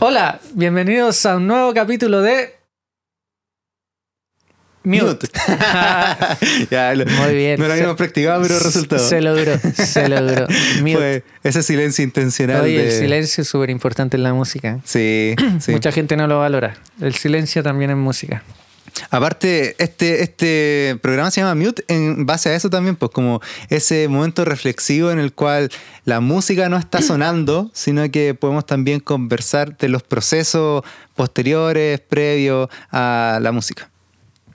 Hola, bienvenidos a un nuevo capítulo de Mute. ya, lo- Muy bien. No lo habíamos practicado, pero resultó. Se logró, se logró. Mute. Fue ese silencio intencional. Oye, de... el silencio es súper importante en la música. Sí, sí. Mucha gente no lo valora. El silencio también es música. Aparte, este, este programa se llama Mute en base a eso también, pues como ese momento reflexivo en el cual la música no está sonando, sino que podemos también conversar de los procesos posteriores, previos a la música.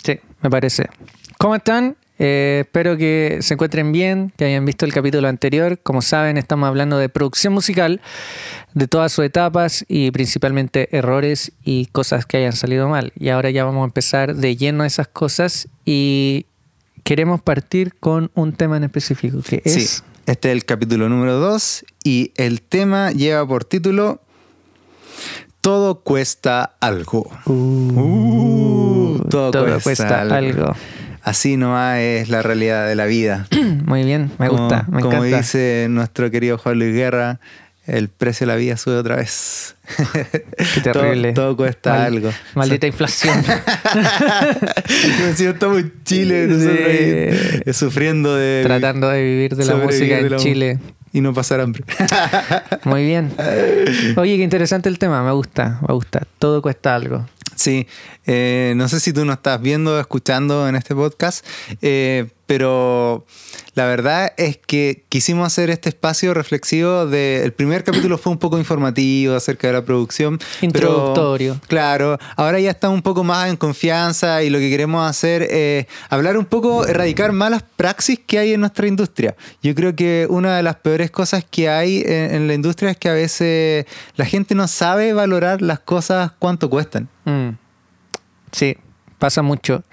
Sí, me parece. ¿Cómo están? Eh, espero que se encuentren bien, que hayan visto el capítulo anterior. Como saben, estamos hablando de producción musical, de todas sus etapas y principalmente errores y cosas que hayan salido mal. Y ahora ya vamos a empezar de lleno a esas cosas y queremos partir con un tema en específico, que es... Sí, este es el capítulo número 2 y el tema lleva por título Todo cuesta algo. Uh, todo, todo cuesta, cuesta algo. algo. Así nomás es la realidad de la vida. Muy bien, me Como- gusta, me como encanta. dice nuestro querido Juan Luis Guerra, el precio de la vida sube otra vez. Qué terrible. todo, todo cuesta Mal- algo. Maldita inflación. Como si estamos en Chile, nosotros eh, sufriendo de Tratando de vivir de la música en la- Chile. y no pasar hambre. Muy bien. Oye, qué interesante el tema, me gusta, me gusta. Todo cuesta algo. Sí, eh, no sé si tú nos estás viendo o escuchando en este podcast, eh, pero la verdad es que quisimos hacer este espacio reflexivo. De, el primer capítulo fue un poco informativo acerca de la producción. pero- Introductorio. claro, ahora ya estamos un poco más en confianza y lo que queremos hacer es hablar un poco, erradicar malas praxis que hay en nuestra industria. Yo creo que una de las peores cosas que hay en, en la industria es que a veces la gente no sabe valorar las cosas cuánto cuestan. Mm. Sí, pasa mucho.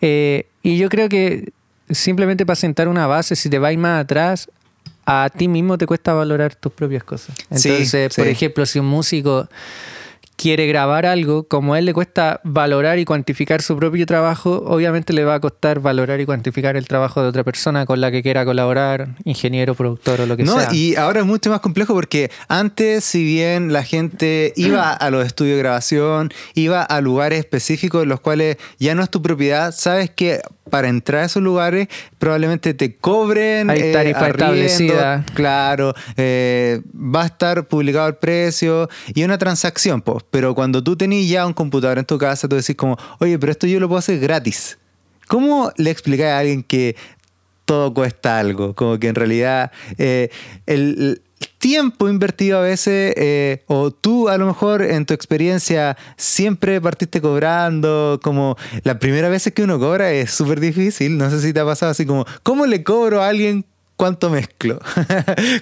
Eh, y yo creo que simplemente para sentar una base, si te vas más atrás, a ti mismo te cuesta valorar tus propias cosas. Sí, Entonces, por sí. ejemplo, si un músico quiere grabar algo, como a él le cuesta valorar y cuantificar su propio trabajo, obviamente le va a costar valorar y cuantificar el trabajo de otra persona con la que quiera colaborar, ingeniero, productor o lo que No, sea. y ahora es mucho más complejo porque antes, si bien la gente iba a los estudios de grabación, iba a lugares específicos en los cuales ya no es tu propiedad, sabes que para entrar a esos lugares probablemente te cobren. Hay tarifa establecida. Claro, eh, va a estar publicado el precio y una transacción, pues. Pero cuando tú tenés ya un computador en tu casa, tú decís como, oye, pero esto yo lo puedo hacer gratis. ¿Cómo le explicas a alguien que todo cuesta algo? Como que en realidad eh, el, tiempo invertido a veces, eh, o tú a lo mejor en tu experiencia siempre partiste cobrando, como la primera vez que uno cobra es súper difícil, no sé si te ha pasado así como, ¿cómo le cobro a alguien? ¿Cuánto mezclo?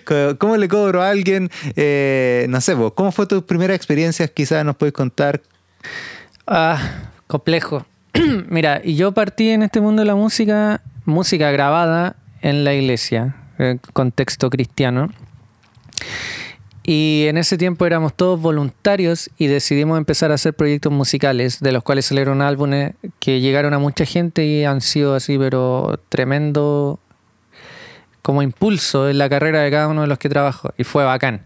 ¿Cómo le cobro a alguien? Eh, no sé, vos, ¿cómo fue tus primeras experiencias? Quizás nos puedes contar. Ah, complejo. Mira, y yo partí en este mundo de la música, música grabada en la iglesia, en contexto cristiano. Y en ese tiempo éramos todos voluntarios y decidimos empezar a hacer proyectos musicales, de los cuales salieron álbumes que llegaron a mucha gente y han sido así, pero tremendo como impulso en la carrera de cada uno de los que trabajo. Y fue bacán.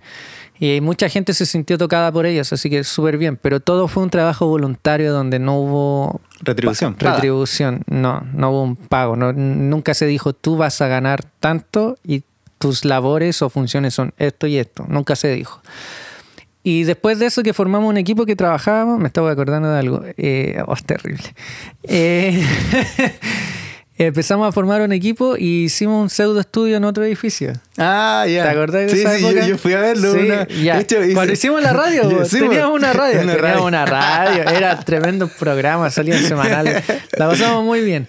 Y mucha gente se sintió tocada por ellos, así que súper bien. Pero todo fue un trabajo voluntario donde no hubo Retribución. retribución. No, no hubo un pago. No, nunca se dijo tú vas a ganar tanto y tus labores o funciones son esto y esto. Nunca se dijo. Y después de eso que formamos un equipo que trabajábamos, me estaba acordando de algo. Eh, oh, es terrible. Eh, empezamos a formar un equipo y hicimos un pseudo estudio en otro edificio. Ah, ya. ¿Te acordás de sí, esa sí, yo- época? Yo, fui a verlo. Sí, una- hecho, hice- Cuando hicimos la radio, Sí, teníamos una radio. Una teníamos radio. una radio. Era tremendo programa, salían semanales. La pasamos muy bien.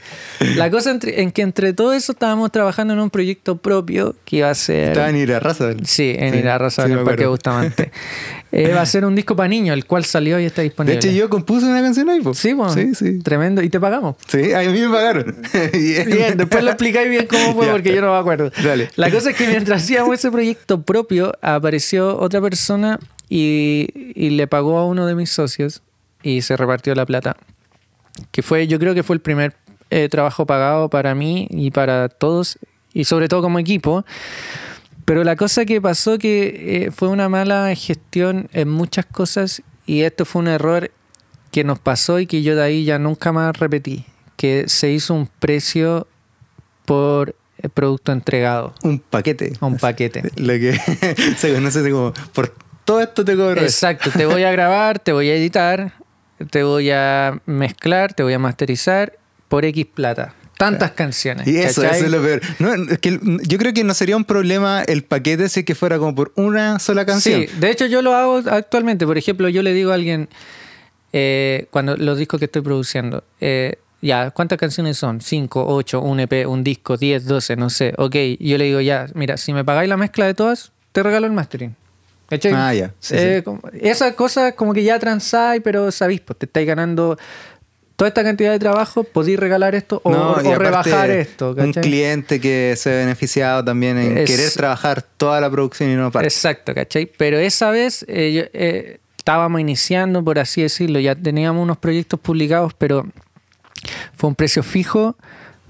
La cosa entre- en que entre todo eso estábamos trabajando en un proyecto propio que iba a ser... Estaba en Irarraza. Sí, en Sí, Irarraza, sí, en el Parque. Bustamante. Eh, va a ser un disco para niños, el cual salió y está De disponible. hecho, yo compuse una canción ahí. po. Sí, bueno, sí, sí. tremendo. Y te pagamos. Sí, a mí me pagaron. Bien. Bien, después lo explicáis bien cómo fue porque yo no me acuerdo. Dale. La cosa es que mientras hacíamos ese proyecto propio, apareció otra persona y, y le pagó a uno de mis socios y se repartió la plata. Que fue, yo creo que fue el primer eh, trabajo pagado para mí y para todos, y sobre todo como equipo. Pero la cosa que pasó que eh, fue una mala gestión en muchas cosas y esto fue un error que nos pasó y que yo de ahí ya nunca más repetí, que se hizo un precio por el producto entregado, Un paquete. un paquete. Lo que se conoce como por todo esto te cobro. Exacto, te voy a grabar, te voy a editar, te voy a mezclar, te voy a masterizar por X plata. Tantas canciones. Y eso, ¿cachai? eso es lo peor. No, es que el- yo creo que no sería un problema el paquete si que fuera como por una sola canción. Sí, de hecho yo lo hago actualmente. Por ejemplo, yo le digo a alguien, eh, cuando los discos que estoy produciendo, eh, ya, ¿cuántas canciones son? 5, 8, un EP, un disco, 10, 12, no sé. Ok, yo le digo, ya, mira, si me pagáis la mezcla de todas, te regalo el mastering. ¿Cachai? Ah, ya. Sí, Eh, sí. como- Esa cosa como que ya transáis, pero sabéis, pues te estáis ganando toda esta cantidad de trabajo, podéis regalar esto o, No, rebajar esto. Un ¿cachai? cliente que se ha beneficiado también en Es- querer trabajar toda la producción y no parte. Exacto, ¿cachai? Pero esa vez eh, yo, eh, estábamos iniciando, por así decirlo, ya teníamos unos proyectos publicados, pero fue un precio fijo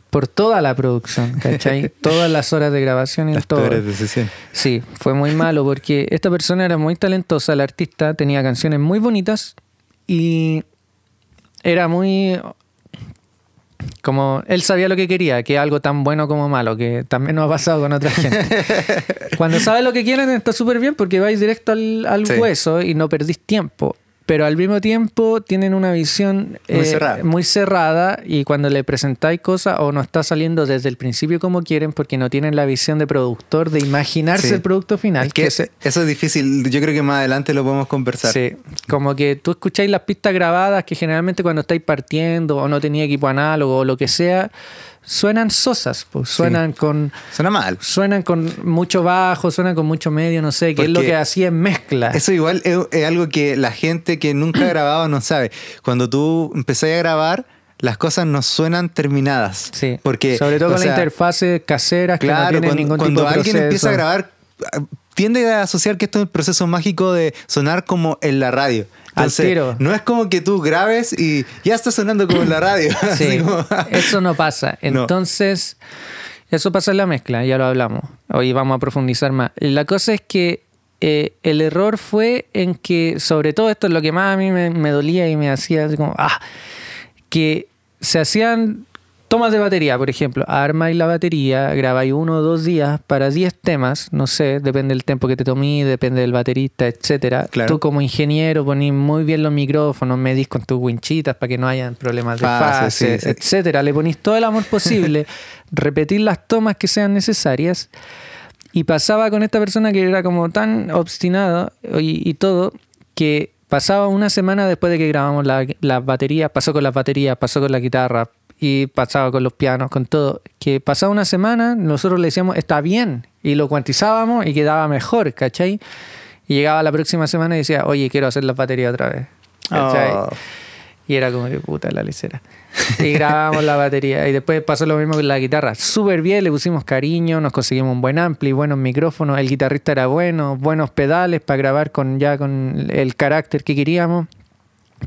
por toda la producción, ¿cachai? Todas las horas de grabación y Las todo. decisiones. Sí, fue muy malo porque esta persona era muy talentosa, la artista, tenía canciones muy bonitas y era muy... Como él sabía lo que quería, que algo tan bueno como malo, que también nos ha pasado con otra gente. Cuando sabes lo que quieren está súper bien porque vais directo al, al Sí. hueso y no perdís tiempo. Pero al mismo tiempo tienen una visión Muy eh, cerrada. muy cerrada y cuando le presentáis cosas o no está saliendo desde el principio como quieren porque no tienen la visión de productor de imaginarse Sí. el producto final. Es que se- eso es difícil. Yo creo que más adelante lo podemos conversar. Sí, como que tú escucháis las pistas grabadas que generalmente cuando estáis partiendo o no tenía equipo análogo o lo que sea, suenan sosas, pues suenan con Suena mal. suenan con mucho bajo, suenan con mucho medio, no sé, que es lo que hacía en mezcla. Eso igual es, es algo que la gente que nunca ha grabado no sabe. Cuando tú empezás a grabar, las cosas no suenan terminadas. Sí, Porque, sobre todo con sea, las interfaces caseras que no Claro, cuando, ningún cuando tipo de alguien empieza a grabar, tiende a asociar que esto es el proceso mágico de sonar como en la radio. Al Entonces, tiro. no es como que tú grabes y ya está sonando como en la radio. Sí, como- eso no pasa. No. Entonces, eso pasa en la mezcla, ya lo hablamos. Hoy vamos a profundizar más. La cosa es que eh, el error fue en que, sobre todo esto es lo que más a mí me, me dolía y me hacía así como, ah, que se hacían tomas de batería, por ejemplo. Armáis la batería, grabáis uno o dos días para 10 temas, no sé, depende del tiempo que te tomé, depende del baterista, etcétera. Claro. Tú como ingeniero ponís muy bien los micrófonos, medís con tus winchitas para que no hayan problemas de Fase, fase, sí, sí. etcétera. Le ponís todo el amor posible, repetir las tomas que sean necesarias. Y pasaba con esta persona que era como tan obstinado y, y todo, que pasaba una semana después de que grabamos la- las baterías, pasó con las baterías, pasó con la guitarra y pasaba con los pianos, con todo, que pasaba una semana, nosotros le decíamos, está bien, y lo cuantizábamos y quedaba mejor, ¿cachai? Y llegaba la próxima semana y decía, oye, quiero hacer las baterías otra vez. ¿cachai? Oh. Y era como que puta la lecera. Y grabamos la batería. Y después pasó lo mismo con la guitarra. Súper bien, le pusimos cariño, nos conseguimos un buen ampli, buenos micrófonos. El guitarrista era bueno, buenos pedales para grabar con ya con el carácter que queríamos.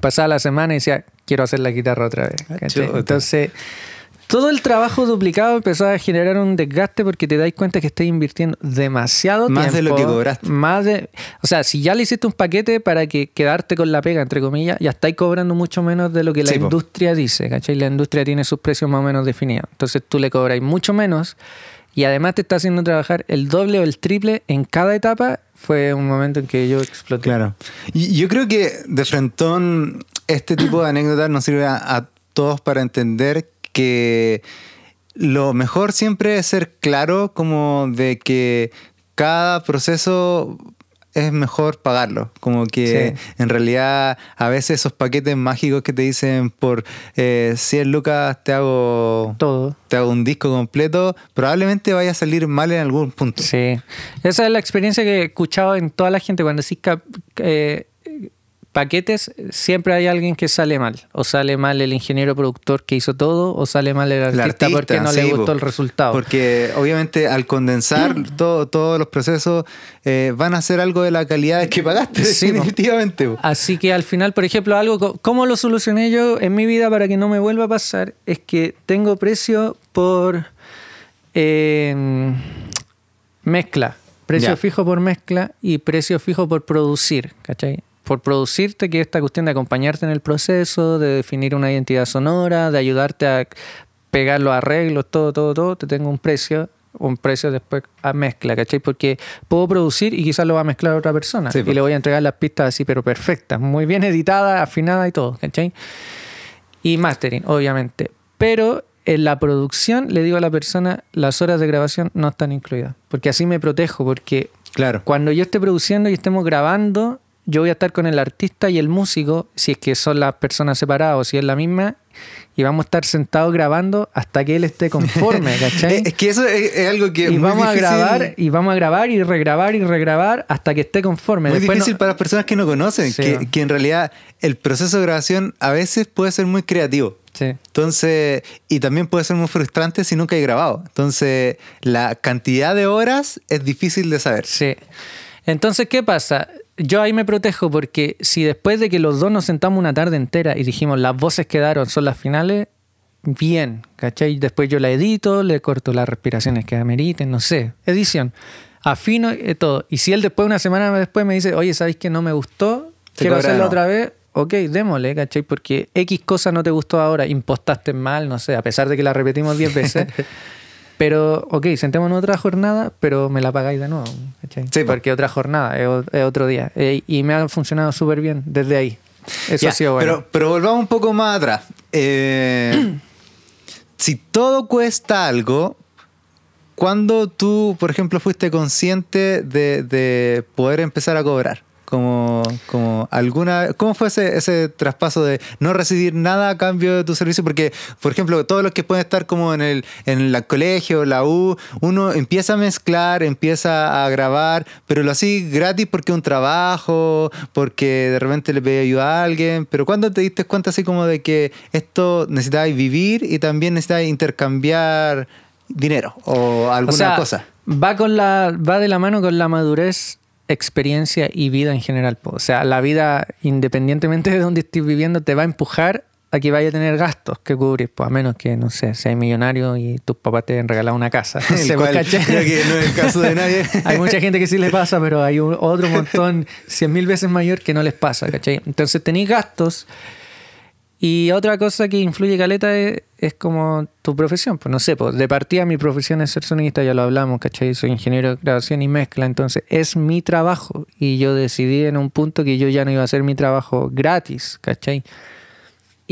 Pasaba la semana y decía, quiero hacer la guitarra otra vez. Ah. Entonces, todo el trabajo duplicado empezó a generar un desgaste porque te dais cuenta que estás invirtiendo demasiado Más de lo tiempo, que cobraste. Más de, o sea, si ya le hiciste un paquete para que quedarte con la pega, entre comillas, ya estáis cobrando mucho menos de lo que la Sí, po. industria dice, ¿cachai? La industria tiene sus precios más o menos definidos. Entonces tú le cobráis mucho menos y además te está haciendo trabajar el doble o el triple en cada etapa. Fue un momento en que yo exploté. Claro. Y yo creo que de frentón este tipo de anécdotas nos sirve a, a todos para entender que lo mejor siempre es ser claro como de que cada proceso es mejor pagarlo. Como que Sí. en realidad a veces esos paquetes mágicos que te dicen por eh, 100 lucas te hago, Todo. te hago un disco completo, probablemente vaya a salir mal en algún punto. Sí. Esa es la experiencia que he escuchado en toda la gente. Cuando decís eh, paquetes, siempre hay alguien que sale mal. O sale mal el ingeniero productor que hizo todo, o sale mal el artista, porque no le gustó el resultado. Porque obviamente al condensar todo- todos los procesos eh, van a ser algo de la calidad que pagaste, Sí, definitivamente. po. Así que al final, por ejemplo, algo, ¿cómo lo solucioné yo en mi vida para que no me vuelva a pasar? Es que tengo precio por eh, mezcla. precio Ya. fijo por mezcla y precio fijo por producir, ¿cachai? Por producirte, que es esta cuestión de acompañarte en el proceso, de definir una identidad sonora, de ayudarte a pegar los arreglos, todo, todo, todo, te tengo un precio, un precio después a mezcla, ¿cachai? Porque puedo producir y quizás lo va a mezclar otra persona. Sí, y pues. le voy a entregar las pistas así, pero perfectas, muy bien editadas, afinadas y todo, ¿cachai? Y mastering, obviamente. Pero en la producción le digo a la persona, las horas de grabación no están incluidas. Porque así me protejo, porque Claro. cuando yo esté produciendo y estemos grabando, yo voy a estar con el artista y el músico, si es que son las personas separadas o si es la misma, y vamos a estar sentados grabando hasta que él esté conforme, ¿cachai? Es, que eso es, es algo que y es muy vamos a grabar, y vamos a grabar y regrabar y regrabar hasta que esté conforme. Muy Después no- difícil para las personas que no conocen, Sí, que, que en realidad el proceso de grabación a veces puede ser muy creativo. Sí. Entonces, y también puede ser muy frustrante si nunca hay grabado. Entonces, la cantidad de horas es difícil de saber. Sí. Entonces, ¿qué pasa? Yo ahí me protejo porque si después de que los dos nos sentamos una tarde entera y dijimos las voces quedaron, son las finales, bien, ¿cachai? Después yo la edito, le corto las respiraciones que ameriten, no sé, edición, afino y todo. Y si él después, una semana después, me dice, oye, ¿sabéis que no me gustó? Quiero hacerlo otra vez. Ok, démosle, ¿cachai? Porque X cosa no te gustó ahora, impostaste mal, no sé, a pesar de que la repetimos 10 veces. Pero, ok, sentémonos otra jornada, pero me la pagáis de nuevo. ¿cachai? Sí, po. Porque otra jornada, es, otro día. Eh, y me ha funcionado súper bien desde ahí. Eso Ya, ha sido bueno. pero, pero volvamos un poco más atrás. Eh, si todo cuesta algo, ¿cuándo tú, por ejemplo, fuiste consciente de, de poder empezar a cobrar? Como, como alguna, ¿Cómo fue ese, ese traspaso de no recibir nada a cambio de tu servicio? Porque, por ejemplo, todos los que pueden estar como en el, en el colegio, la U, uno empieza a mezclar, empieza a grabar, pero lo así gratis porque es un trabajo, porque de repente le pedí ayuda a alguien. Pero ¿cuándo te diste cuenta así como de que esto necesitabas vivir y también necesitabas intercambiar dinero o alguna o sea, cosa? Va, con la, va de la mano con la madurez, experiencia y vida en general. po. O sea, la vida, independientemente de dónde estés viviendo, te va a empujar a que vaya a tener gastos que cubrir, pues a menos que, no sé, seas millonario y tus papás te han regalado una casa. No El sé, cual ¿cachai? creo que no es el caso de nadie. Hay mucha gente que sí le pasa, pero hay un- otro montón, cien mil veces mayor, que no les pasa, ¿cachai? Entonces tenéis gastos. Y otra cosa que influye caleta es, como tu profesión. Pues no sé, pues de partida mi profesión es ser sonista, ya lo hablamos, ¿cachai? Soy ingeniero de grabación y mezcla, entonces es mi trabajo. Y yo decidí en un punto que yo ya no iba a hacer mi trabajo gratis, ¿cachai?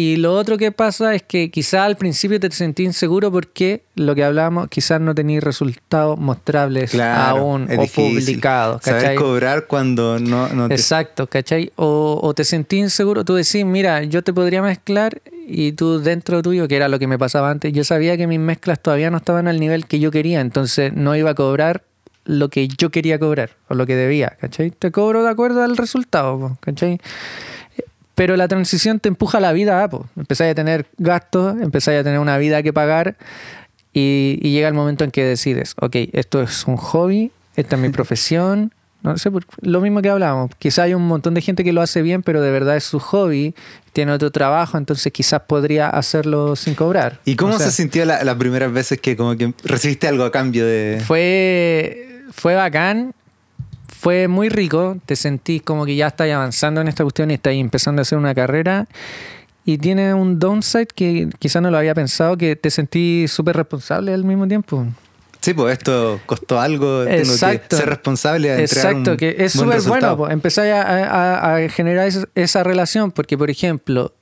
Y lo otro que pasa es que quizás al principio te sentí inseguro porque lo que hablábamos, quizás no tenías resultados mostrables Claro, aún o publicados, ¿cachai? cobrar cuando no, no te- Exacto, ¿cachai? O, o te sentí inseguro, tú decís, mira, yo te podría mezclar y tú dentro tuyo, que era lo que me pasaba antes, yo sabía que mis mezclas todavía no estaban al nivel que yo quería, entonces no iba a cobrar lo que yo quería cobrar o lo que debía, ¿cachai? Te cobro de acuerdo al resultado, ¿cachai? Pero la transición te empuja a la vida, ah, po. empezáis a tener gastos, empezáis a tener una vida que pagar y, y llega el momento en que decides, ok, esto es un hobby, esta es mi profesión, no sé, lo mismo que hablábamos, quizá hay un montón de gente que lo hace bien, pero de verdad es su hobby, tiene otro trabajo, entonces quizás podría hacerlo sin cobrar. ¿Y cómo O sea, se sintió la- las primeras veces que como que recibiste algo a cambio de... Fue, fue bacán, fue muy rico, te sentís como que ya estás avanzando en esta cuestión y estás empezando a hacer una carrera. Y tiene un downside que quizás no lo había pensado, que te sentís súper responsable al mismo tiempo. Sí, pues esto costó algo, tengo Exacto. que ser responsable de Exacto, un que es súper bueno. pues, empezáis a, a- a generar esa, esa relación, porque por ejemplo,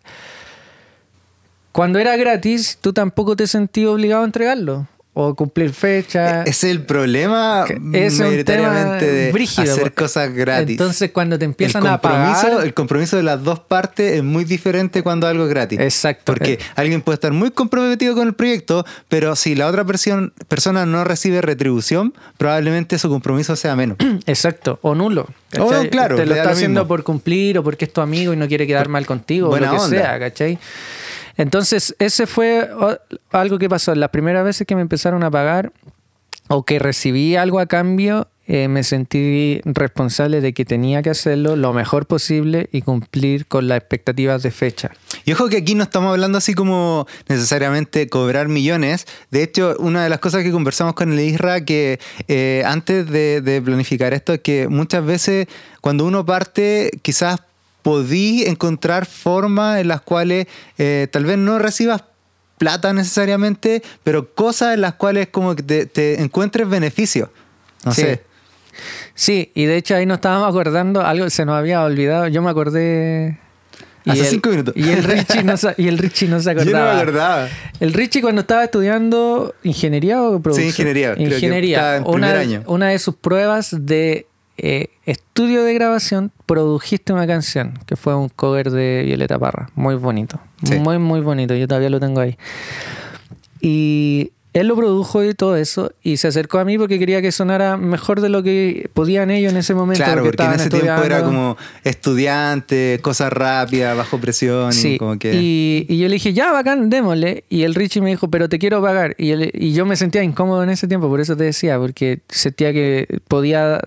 cuando era gratis, tú tampoco te sentías obligado a entregarlo o cumplir fecha. Ese es el problema es mayoritariamente de brígido, hacer cosas gratis. Entonces, cuando te empiezan a pagar. el compromiso de las dos partes es muy diferente cuando algo es gratis. Exacto. Porque Eh. alguien puede estar muy comprometido con el proyecto, pero si la otra persona no recibe retribución, probablemente su compromiso sea menos. Exacto, o nulo. Oh, ¿cachai? claro, Te lo está lo haciendo por cumplir o porque es tu amigo y no quiere quedar mal contigo Buena o lo que onda. sea, ¿cachai? Entonces, ese fue algo que pasó. Las primeras veces que me empezaron a pagar o que recibí algo a cambio, eh, me sentí responsable de que tenía que hacerlo lo mejor posible y cumplir con las expectativas de fecha. Y ojo que aquí no estamos hablando así como necesariamente cobrar millones. De hecho, una de las cosas que conversamos con el Isra, que eh, antes de, planificar esto, es que muchas veces cuando uno parte, quizás podí encontrar formas en las cuales eh, tal vez no recibas plata necesariamente, pero cosas en las cuales como que te, encuentres beneficio. No sí. sé. Sí, y de hecho ahí nos estábamos acordando, algo se nos había olvidado, yo me acordé... Hace cinco minutos. Y el, Richie no, y el Richie no se acordaba. Yo no me acordaba. El Richie cuando estaba estudiando ingeniería o producción. Sí, ingeniería. Ingeniería. una, año. una de sus pruebas de eh, estudio de grabación produjiste una canción que fue un cover de Violeta Parra. Muy bonito. Muy, muy bonito. Yo todavía lo tengo ahí. Y él lo produjo y todo eso, y se acercó a mí porque quería que sonara mejor de lo que podían ellos en ese momento. Claro, porque, en ese tiempo era como estudiante, cosas rápidas, bajo presión. y, como que... y, yo le dije, ya, bacán, démosle. Y el Richie me dijo, pero te quiero pagar. Y, y yo me sentía incómodo en ese tiempo, por eso te decía, porque sentía que podía,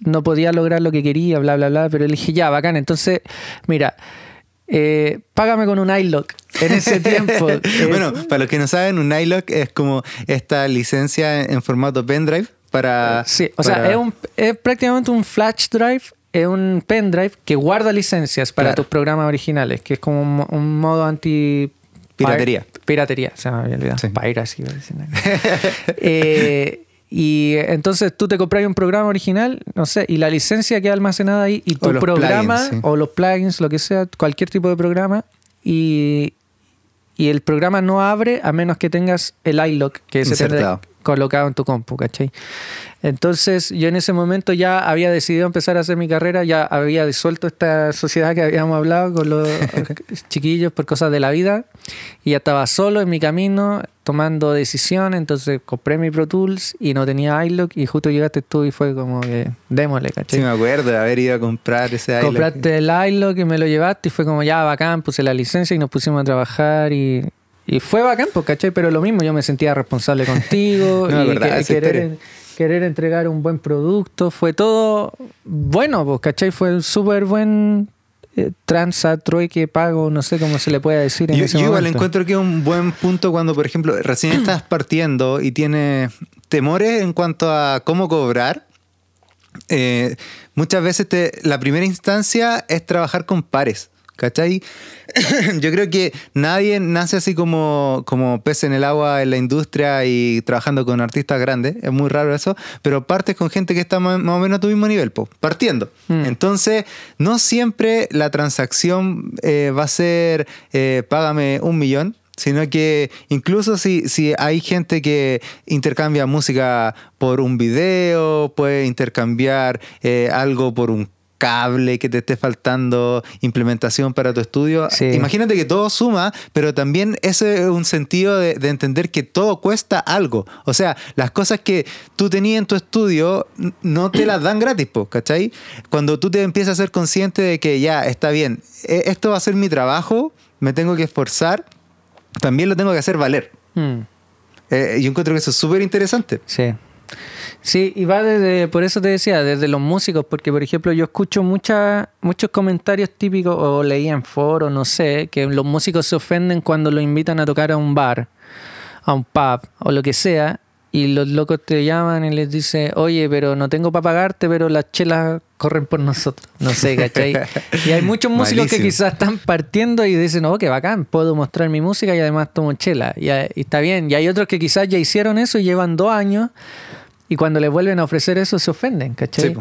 no podía lograr lo que quería, bla, bla, bla. Pero le dije, ya, bacán. Entonces, mira. Eh, págame con un iLock en ese tiempo. bueno, para los que no saben, un iLock es como esta licencia en formato pendrive para... Sí, o sea, es, un, es, prácticamente un flash drive, es un pendrive que guarda licencias para tus programas originales, que es como un, modo anti... Piratería. Piratería, se me había olvidado. Piracy, eh, y entonces tú te compras un programa original, no sé, y la licencia queda almacenada ahí y tu programa o los plugins, lo que sea, cualquier tipo de programa, y, y el programa no abre a menos que tengas el iLock que se te colocado en tu compu, ¿cachai? Entonces yo en ese momento ya había decidido empezar a hacer mi carrera, ya había disuelto esta sociedad que habíamos hablado con los chiquillos por cosas de la vida y ya estaba solo en mi camino tomando decisiones, entonces compré mi Pro Tools y no tenía iLock y justo llegaste tú y fue como que démosle, ¿cachai? Sí, me acuerdo de haber ido a comprar ese iLock. Compraste el iLock y me lo llevaste y fue como ya bacán, puse la licencia y nos pusimos a trabajar y y fue bacán, pues, ¿cachai? Pero lo mismo, yo me sentía responsable contigo y querer, querer, entregar un buen producto. Fue todo bueno, pues, ¿cachai? Fue un súper buen eh, transa, trueque, pago, no sé cómo se le puede decir. En yo, ese yo igual encuentro que es un buen punto cuando, por ejemplo, recién estás partiendo y tienes temores en cuanto a cómo cobrar. Eh, muchas veces te, la primera instancia es trabajar con pares. ¿Cachai? Yo creo que nadie nace así como, como pez en el agua en la industria y trabajando con artistas grandes. Es muy raro eso. Pero partes con gente que está más, o menos a tu mismo nivel, partiendo. Mm. Entonces, no siempre la transacción eh, va a ser eh, págame un millón sino que incluso si, si hay gente que intercambia música por un video, puede intercambiar eh, algo por un cable que te esté faltando, implementación para tu estudio. Imagínate que todo suma, pero también ese es un sentido de, entender que todo cuesta algo. O sea, las cosas que tú tenías en tu estudio no te las dan gratis, ¿cachai? Cuando tú te empiezas a ser consciente de que ya, está bien, e, esto va a ser mi trabajo, me tengo que esforzar, también lo tengo que hacer valer. Eh, yo encuentro que eso es súper interesante. Sí. Sí, y va desde, por eso te decía, desde los músicos, porque por ejemplo yo escucho mucha, muchos comentarios típicos, o leía en foros, no sé, que los músicos se ofenden cuando lo invitan a tocar a un bar, a un pub, o lo que sea, y los locos te llaman y les dicen, oye, pero no tengo para pagarte, pero las chelas corren por nosotros. No sé, ¿cachai? y hay muchos músicos que quizás están partiendo y dicen, oh, qué bacán, puedo mostrar mi música y además tomo chela. Y, y está bien. Y hay otros que quizás ya hicieron eso y llevan dos años y cuando le vuelven a ofrecer eso se ofenden, ¿cachai?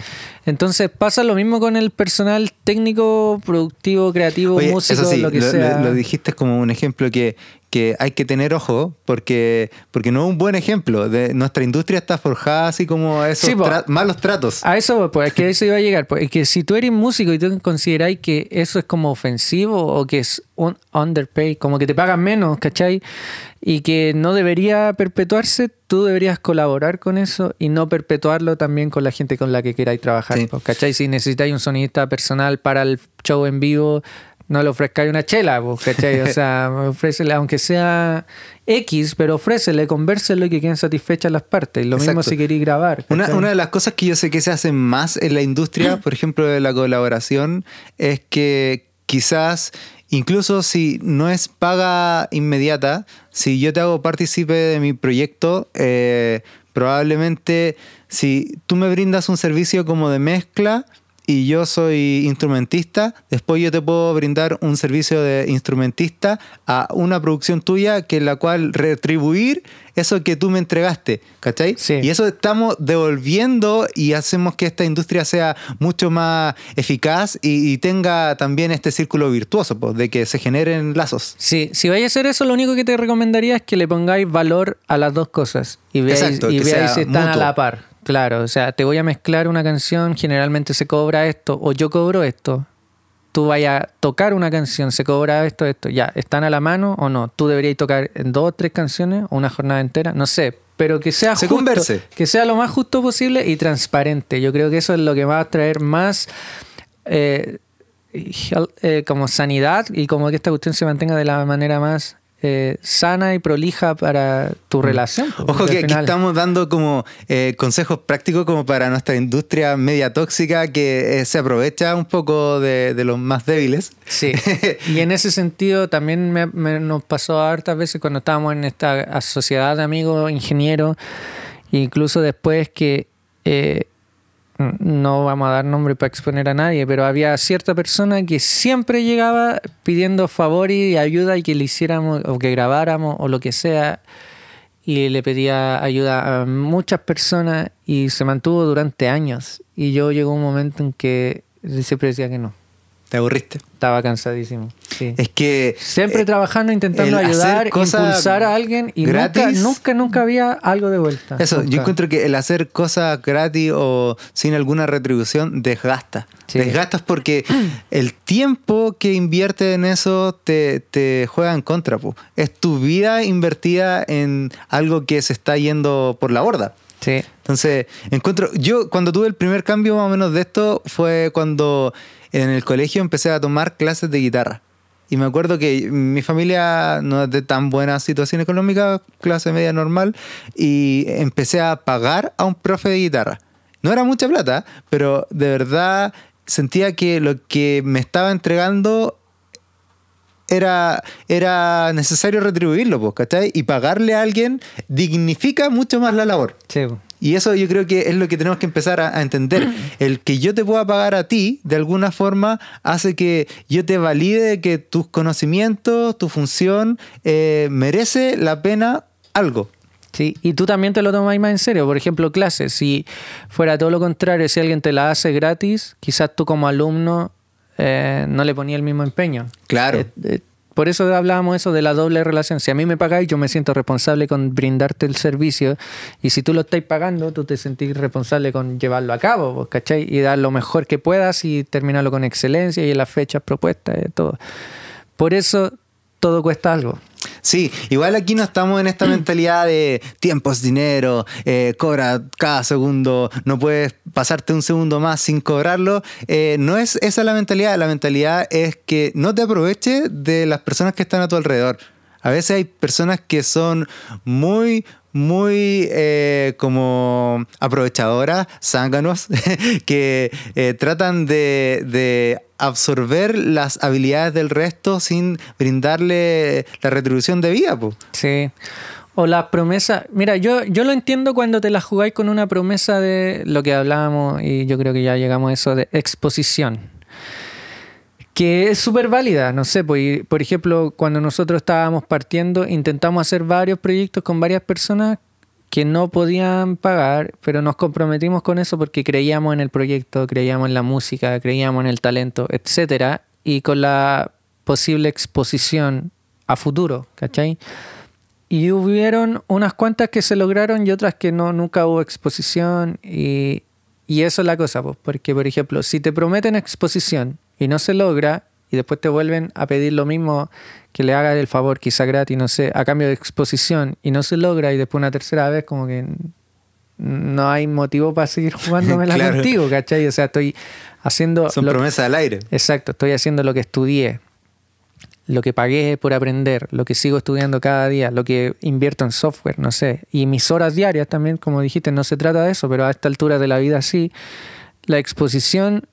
Entonces pasa lo mismo con el personal técnico, productivo, creativo, músico, lo que sea. lo, dijiste como un ejemplo que, que hay que tener ojo porque, porque no es un buen ejemplo. De, nuestra industria está forjada así como esos malos tratos. A eso, pues, es que eso iba a llegar. Pues, es que si tú eres músico y tú consideráis que eso es como ofensivo o que es un underpay, como que te pagan menos, ¿cachai? Y que no debería perpetuarse, tú deberías colaborar con eso y no perpetuarlo también con la gente con la que queráis trabajar. Pues, ¿Cachai? Si necesitáis un sonidista personal para el show en vivo, no le ofrezcáis una chela, ¿cachai? O sea, ofrécele, aunque sea X, pero ofrécele, convérselo y que queden satisfechas las partes. Lo mismo si queréis grabar. Una, una, de las cosas que yo sé que se hacen más en la industria, por ejemplo, de la colaboración, es que quizás incluso si no es paga inmediata, si yo te hago partícipe de mi proyecto, eh, probablemente si tú me brindas un servicio como de mezcla, y yo soy instrumentista, después yo te puedo brindar un servicio de instrumentista a una producción tuya que la cual retribuir eso que tú me entregaste, ¿cachai? Sí. Y eso estamos devolviendo y hacemos que esta industria sea mucho más eficaz y, y tenga también este círculo virtuoso, pues, de que se generen lazos. Sí, si vais a hacer eso, lo único que te recomendaría es que le pongáis valor a las dos cosas y veáis, Exacto, y que veáis sea si están a la par. Claro, o sea, te voy a mezclar una canción, generalmente se cobra esto, o yo cobro esto. Tú vayas a tocar una canción, se cobra esto, esto. Ya, ¿están a la mano o no? Tú deberías tocar en dos o tres canciones o una jornada entera, no sé. Pero que sea Se justo, converse. que sea lo más justo posible y transparente. Yo creo que eso es lo que va a traer más eh, health- eh, como sanidad y como que esta cuestión se mantenga de la manera más eh, sana y prolija para tu relación. pues, Mm. Ojo que aquí estamos dando como eh, consejos prácticos como para nuestra industria media tóxica que eh, se aprovecha un poco de, de los más débiles. Sí, y en ese sentido también me, me- nos pasó hartas veces cuando estábamos en esta sociedad de amigos ingenieros, incluso después que no vamos a dar nombre para exponer a nadie, pero había cierta persona que siempre llegaba pidiendo favor y ayuda y que le hiciéramos o que grabáramos o lo que sea y le pedía ayuda a muchas personas y se mantuvo durante años y yo llegó un momento en que siempre decía que no. ¿Te aburriste? Estaba cansadísimo. Sí. Es que Siempre eh, trabajando, intentando ayudar, impulsar a alguien y nunca, gratis- nunca, nunca había algo de vuelta. Eso, yo encuentro que el hacer cosas gratis o sin alguna retribución desgasta. Sí. Desgastas porque el tiempo que inviertes en eso te, te juega en contra. po. Es tu vida invertida en algo que se está yendo por la borda. Sí. Entonces, encuentro, yo cuando tuve el primer cambio más o menos de esto fue cuando en el colegio empecé a tomar clases de guitarra. Y me acuerdo que mi familia no es de tan buena situación económica, clase media normal, y empecé a pagar a un profe de guitarra. No era mucha plata, pero de verdad sentía que lo que me estaba entregando era, era necesario retribuirlo, pues, ¿cachai? Y pagarle a alguien dignifica mucho más la labor. Sí. Y eso yo creo que es lo que tenemos que empezar a, a entender. El que yo te pueda pagar a ti, de alguna forma, hace que yo te valide que tus conocimientos, tu función, eh, merece la pena algo. Sí, y tú también te lo tomas más en serio. Por ejemplo, clases. Si fuera todo lo contrario, si alguien te la hace gratis, quizás tú como alumno eh, no le ponía el mismo empeño. Claro. Eh, eh, por eso hablábamos eso de la doble relación. Si a mí me pagáis, yo me siento responsable con brindarte el servicio. Y si tú lo estáis pagando, tú te sentís responsable con llevarlo a cabo, ¿cachai? Y dar lo mejor que puedas y terminarlo con excelencia y en las fechas propuestas y todo. Por eso todo cuesta algo. Sí, igual aquí no estamos en esta mentalidad de tiempo es dinero, eh, cobra cada segundo, no puedes pasarte un segundo más sin cobrarlo. Eh, no es esa la mentalidad, la mentalidad es que no te aproveches de las personas que están a tu alrededor. A veces hay personas que son muy, muy eh, como aprovechadoras, zánganos, que eh, tratan de, de absorber las habilidades del resto sin brindarle la retribución debida. po. Sí. O las promesas. Mira, yo, yo lo entiendo cuando te la jugáis con una promesa de lo que hablábamos, y yo creo que ya llegamos a eso de exposición. Que es súper válida, no sé, pues, por ejemplo, cuando nosotros estábamos partiendo, intentamos hacer varios proyectos con varias personas que no podían pagar, pero nos comprometimos con eso porque creíamos en el proyecto, creíamos en la música, creíamos en el talento, etcétera, y con la posible exposición a futuro, ¿cachai? Y hubieron unas cuantas que se lograron y otras que no, nunca hubo exposición. Y, y eso es la cosa, pues, porque, por ejemplo, si te prometen exposición y no se logra, y después te vuelven a pedir lo mismo que le hagas el favor, quizá gratis, no sé, a cambio de exposición, y no se logra, y después una tercera vez, como que no hay motivo para seguir jugándomela Claro. contigo, ¿cachai? O sea, estoy haciendo. Son lo que- promesas al aire. Exacto, estoy haciendo lo que estudié, lo que pagué por aprender, lo que sigo estudiando cada día, lo que invierto en software, no sé, y mis horas diarias también, como dijiste, no se trata de eso, pero a esta altura de la vida sí, la exposición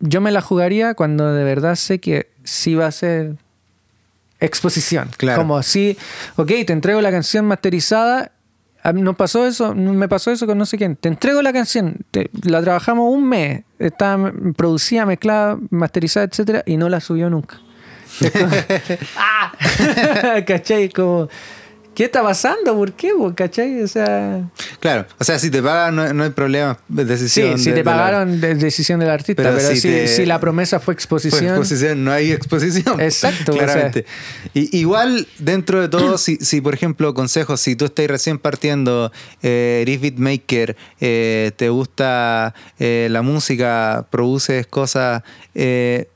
yo me la jugaría cuando de verdad sé que sí va a ser exposición. Claro. Como así, ok, te entrego la canción masterizada. A mí No pasó eso, me pasó eso con no sé quién. Te entrego la canción, te- la trabajamos un mes, estaba producida, mezclada, masterizada, etcétera, y no la subió nunca. Como- ¡Ah! ¿Cachai? Como, ¿qué está pasando? ¿Por qué? ¿Cachai? O sea, Claro, o sea, si te pagan no, no hay problema, sí, decisión. si de- te de la- pagaron, de decisión del artista, Pero pero, si si, te- si la promesa fue Fue exposición. exposición, no hay exposición. Exacto, o sea. claramente. Y, igual, dentro de todo, si, si, por ejemplo, consejos, si tú estás recién partiendo, eh, eres beatmaker, eh, te gusta eh, la música, produces cosas, eh,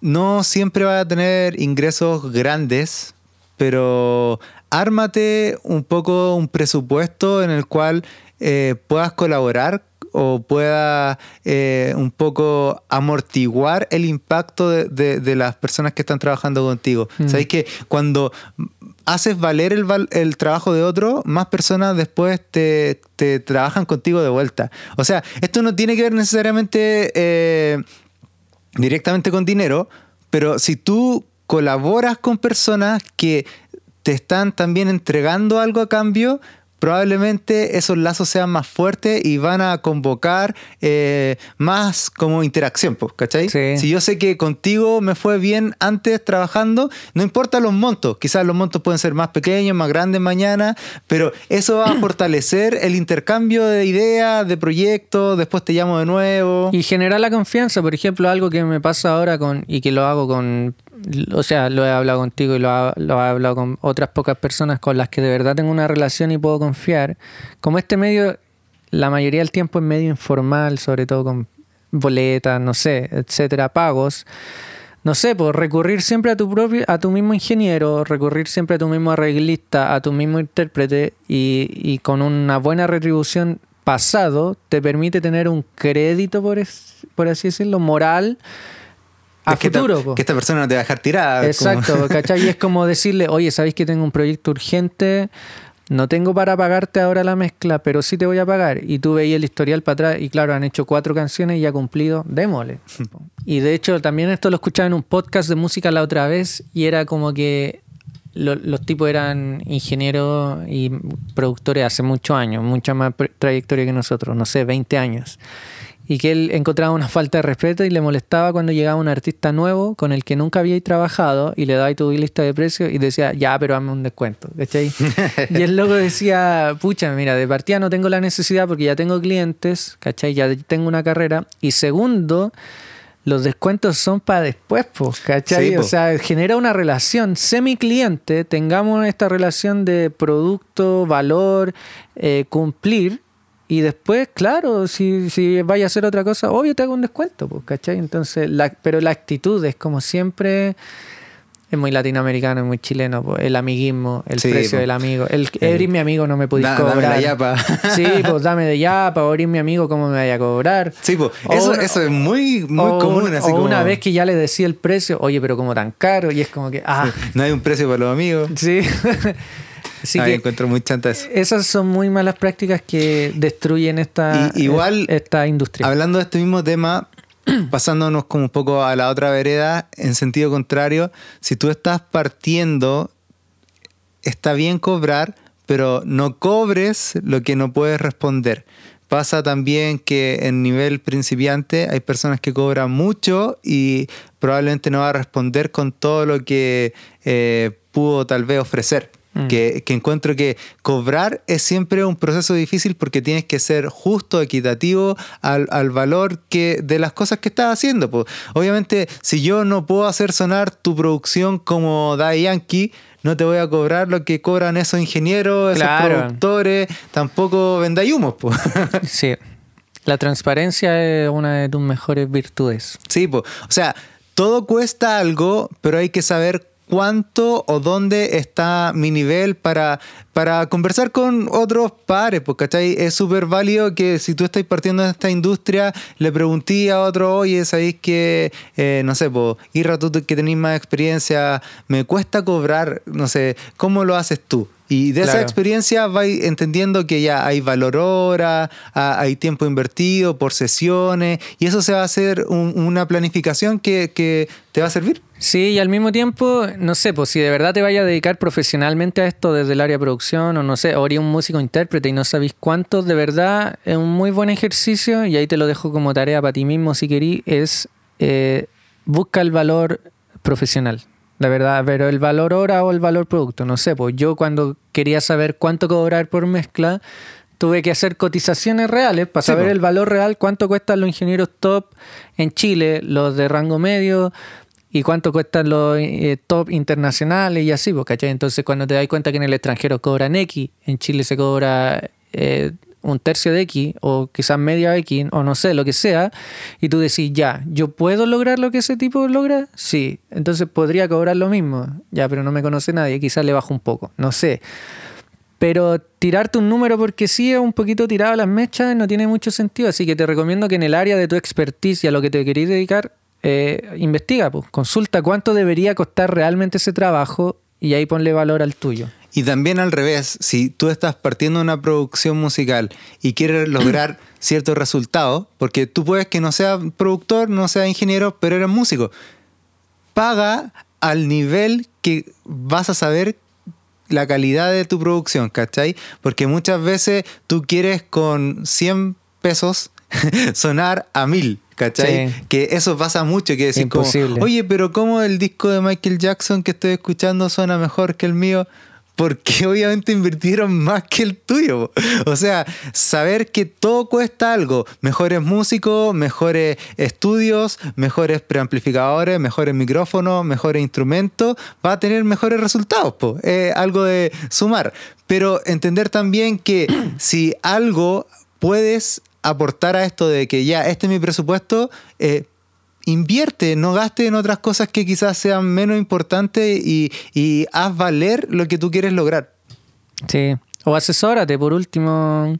no siempre vas a tener ingresos grandes, pero ármate un poco un presupuesto en el cual eh, puedas colaborar o pueda eh, un poco amortiguar el impacto de, de- de las personas que están trabajando contigo. Mm. Sabéis que cuando haces valer el, el trabajo de otro, más personas después te, te trabajan contigo de vuelta. O sea, esto no tiene que ver necesariamente eh, directamente con dinero, pero si tú colaboras con personas que te están también entregando algo a cambio, probablemente esos lazos sean más fuertes y van a convocar eh, más como interacción, ¿cachai? Sí. Si yo sé que contigo me fue bien antes trabajando, no importa los montos, quizás los montos pueden ser más pequeños, más grandes mañana, pero eso va a fortalecer el intercambio de ideas, de proyectos, después te llamo de nuevo. Y generar la confianza, por ejemplo, algo que me pasa ahora con y que lo hago con, o sea, lo he hablado contigo y lo, ha- lo he hablado con otras pocas personas con las que de verdad tengo una relación y puedo confiar. Como este medio, la mayoría del tiempo es medio informal, sobre todo con boletas, no sé, etcétera, pagos. No sé, pues recurrir siempre a tu propio, a tu mismo ingeniero, recurrir siempre a tu mismo arreglista, a tu mismo intérprete y, y con una buena retribución pasado te permite tener un crédito, por, es- por así decirlo, moral a Es que futuro. que esta persona no te va a dejar como- Exacto, ¿cachai? Y es como decirle, oye, ¿sabéis que tengo un proyecto urgente? No tengo para pagarte ahora la mezcla, pero sí te voy a pagar. Y tú veías el historial para atrás y claro, han hecho cuatro canciones y ha cumplido, démosle. y de hecho también esto lo escuchaba en un podcast de música la otra vez y era como que lo- los tipos eran ingenieros y productores hace muchos años, mucha más trayectoria que nosotros, no sé, 20 años. Y que él encontraba una falta de respeto y le molestaba cuando llegaba un artista nuevo con el que nunca había trabajado y le daba tu lista de precios y decía, ya, pero hazme un descuento. ¿cachai? y el loco decía, pucha, mira, de partida no tengo la necesidad porque ya tengo clientes, ¿cachai? Ya tengo una carrera. Y segundo, los descuentos son para después, pues, ¿cachai? Sí, o sea, genera una relación semi-cliente, tengamos esta relación de producto, valor, eh, cumplir, y después, claro, si, si vaya a hacer otra cosa, obvio te hago un descuento, pues, ¿cachai? Entonces, la, pero la actitud es como siempre, es muy latinoamericano, es muy chileno, pues, el amiguismo, el Sí, precio po. del amigo, el Eh, eres mi amigo, no me podéis da- cobrar. dame la yapa. Sí, pues dame de yapa, o eres mi amigo, ¿cómo me vaya a cobrar? Sí, O eso, una- eso es muy, muy o común. un- así o como, una vez que ya le decía el precio, oye, pero como tan caro, y es como que, ah, No hay un precio para los amigos. sí. Así Ahí que encuentro muy chanta eso. esas son muy malas prácticas que destruyen esta, Y- igual, esta industria. Hablando de este mismo tema, pasándonos como un poco a la otra vereda, en sentido contrario, si tú estás partiendo, está bien cobrar, pero no cobres lo que no puedes responder. Pasa también que en nivel principiante hay personas que cobran mucho y probablemente no va a responder con todo lo que eh, pudo tal vez ofrecer. Mm. Que, que encuentro que cobrar es siempre un proceso difícil porque tienes que ser justo, equitativo al, al valor que, de las cosas que estás haciendo. po. Obviamente, si yo no puedo hacer sonar tu producción como Da Yankee, no te voy a cobrar lo que cobran esos ingenieros, esos Claro. productores, tampoco vendáis humos. po. Sí. La transparencia es una de tus mejores virtudes. Sí, po. o sea, todo cuesta algo, pero hay que saber cuánto o dónde está mi nivel para para conversar con otros pares, pues, ¿cachai? Es súper válido que si tú estás partiendo de esta industria, le pregunté a otro, oye, ¿sabéis que, eh, no sé, pues, Irra, tú que tenés más experiencia, me cuesta cobrar, no sé, ¿cómo lo haces tú? Y de esa experiencia vais entendiendo que ya hay valor hora, hay tiempo invertido por sesiones, y eso se va a hacer un- una planificación que, que te va a servir. Sí, y al mismo tiempo, no sé, pues si de verdad te vayas a dedicar profesionalmente a esto desde el área producción, o no sé, o eres un músico intérprete y no sabéis cuánto, de verdad es un muy buen ejercicio, y ahí te lo dejo como tarea para ti mismo si querís, es eh, busca el valor profesional. La verdad, pero el valor hora o el valor producto, no sé, pues yo cuando quería saber cuánto cobrar por mezcla, tuve que hacer cotizaciones reales para Sí, saber po. el valor real, cuánto cuestan los ingenieros top en Chile, los de rango medio, y cuánto cuestan los eh, top internacionales y así, pues, ¿cachai? Entonces cuando te das cuenta que en el extranjero cobran X, en Chile se cobra eh, un tercio de X, o quizás media X, o no sé, lo que sea, y tú decís, ya, ¿yo puedo lograr lo que ese tipo logra? Sí, entonces podría cobrar lo mismo, ya, pero no me conoce nadie, quizás le bajo un poco, no sé. Pero tirarte un número porque sí es un poquito tirado a las mechas no tiene mucho sentido. Así que te recomiendo que en el área de tu expertise y a lo que te querés dedicar, eh, investiga, pues, consulta cuánto debería costar realmente ese trabajo y ahí ponle valor al tuyo. Y también al revés, si tú estás partiendo una producción musical y quieres lograr ciertos resultados, porque tú puedes que no seas productor, no seas ingeniero, pero eres músico, paga al nivel que vas a saber la calidad de tu producción, ¿cachai? Porque muchas veces tú quieres con 100 pesos sonar a mil, ¿cachai? Sí. Que eso pasa mucho, que decir como, oye, pero ¿cómo el disco de Michael Jackson que estoy escuchando suena mejor que el mío? Porque obviamente invirtieron más que el tuyo. O sea, saber que todo cuesta algo. Mejores músicos, mejores estudios, mejores preamplificadores, mejores micrófonos, mejores instrumentos, va a tener mejores resultados. Po. Es algo de sumar. Pero entender también que si algo puedes aportar a esto de que ya, este es mi presupuesto, eh, invierte, no gaste en otras cosas que quizás sean menos importantes y, y haz valer lo que tú quieres lograr. Sí. O asesórate, por último,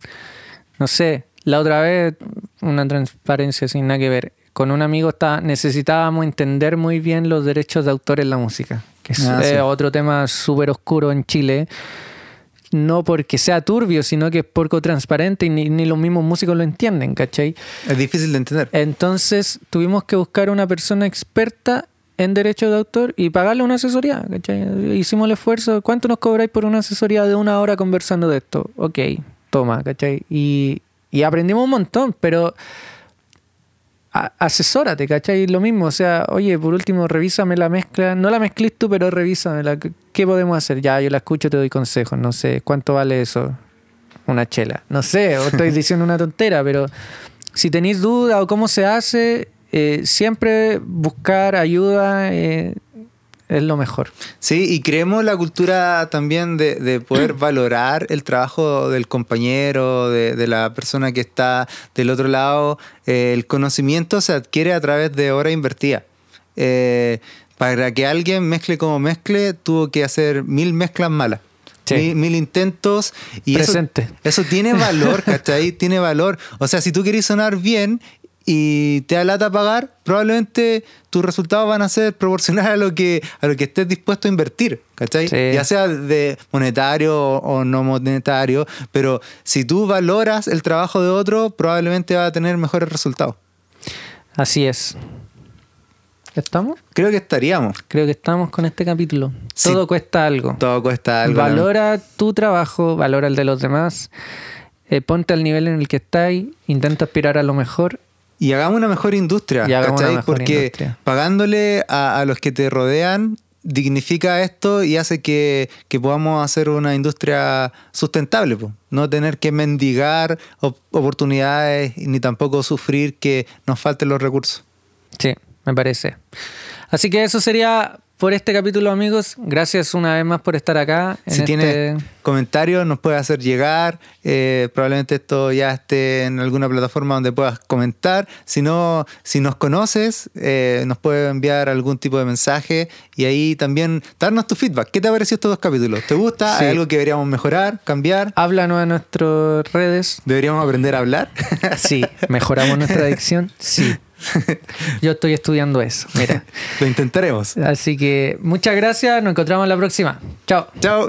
no sé, la otra vez, una transparencia sin nada que ver. Con un amigo está, necesitábamos entender muy bien los derechos de autor en la música, que es Ah, eh, sí. otro tema súper oscuro en Chile. No porque sea turbio, sino que es poco transparente y ni, ni los mismos músicos lo entienden, ¿cachai? Es difícil de entender. Entonces tuvimos que buscar una persona experta en derechos de autor y pagarle una asesoría. ¿cachai? Hicimos el esfuerzo. ¿Cuánto nos cobráis por una asesoría de una hora conversando de esto? Ok, toma, ¿cachai? Y, y aprendimos un montón, pero asesórate, ¿cachai? Lo mismo, o sea, oye, por último, revísame la mezcla. No la mezclís tú, pero revísamela. ¿Qué podemos hacer? Ya, yo la escucho, te doy consejos. No sé, ¿cuánto vale eso? Una chela. No sé, o estoy diciendo una tontera, pero si tenéis duda o cómo se hace, eh, siempre buscar ayuda eh, es lo mejor. Sí, y creemos la cultura también de, de poder valorar el trabajo del compañero, de, de la persona que está del otro lado. Eh, el conocimiento se adquiere a través de hora invertida. Eh, para que alguien mezcle como mezcle, tuvo que hacer mil mezclas malas. Sí. Mil, mil intentos y eso, Presente. eso tiene valor, ¿cachai? tiene valor. O sea, si tú querés sonar bien y te da lata pagar, probablemente tus resultados van a ser proporcionales a lo que, a lo que estés dispuesto a invertir, ¿cachai? Sí. Ya sea de monetario o, no monetario, pero si tú valoras el trabajo de otro, probablemente va a tener mejores resultados. Así es. ¿Estamos? Creo que estaríamos. Creo que estamos con este capítulo. Sí. Todo cuesta algo. Todo cuesta algo. Valora tu trabajo, valora el de los demás. eh, ponte al nivel en el que estáis, intenta aspirar a lo mejor. Y hagamos una mejor industria, Y hagamos ¿cachai? una mejor Porque industria. pagándole a, a los que te rodean dignifica esto y hace que, que podamos hacer una industria sustentable, po. no tener que mendigar op- oportunidades ni tampoco sufrir que nos falten los recursos. Sí, me parece. Así que eso sería por este capítulo, amigos. Gracias una vez más por estar acá. si tienes comentarios, nos puedes hacer llegar. Eh, probablemente esto ya esté en alguna plataforma donde puedas comentar. Si no, si nos conoces, eh, nos puedes enviar algún tipo de mensaje y ahí también darnos tu feedback. ¿Qué te ha parecido estos dos capítulos? ¿Te gusta? ¿Hay algo que deberíamos mejorar, cambiar? Háblanos en nuestras redes. ¿Deberíamos aprender a hablar? sí. ¿Mejoramos nuestra adicción? Sí. Yo estoy estudiando eso, mira. Lo intentaremos. Así que muchas gracias, nos encontramos la próxima. Chao. Chao.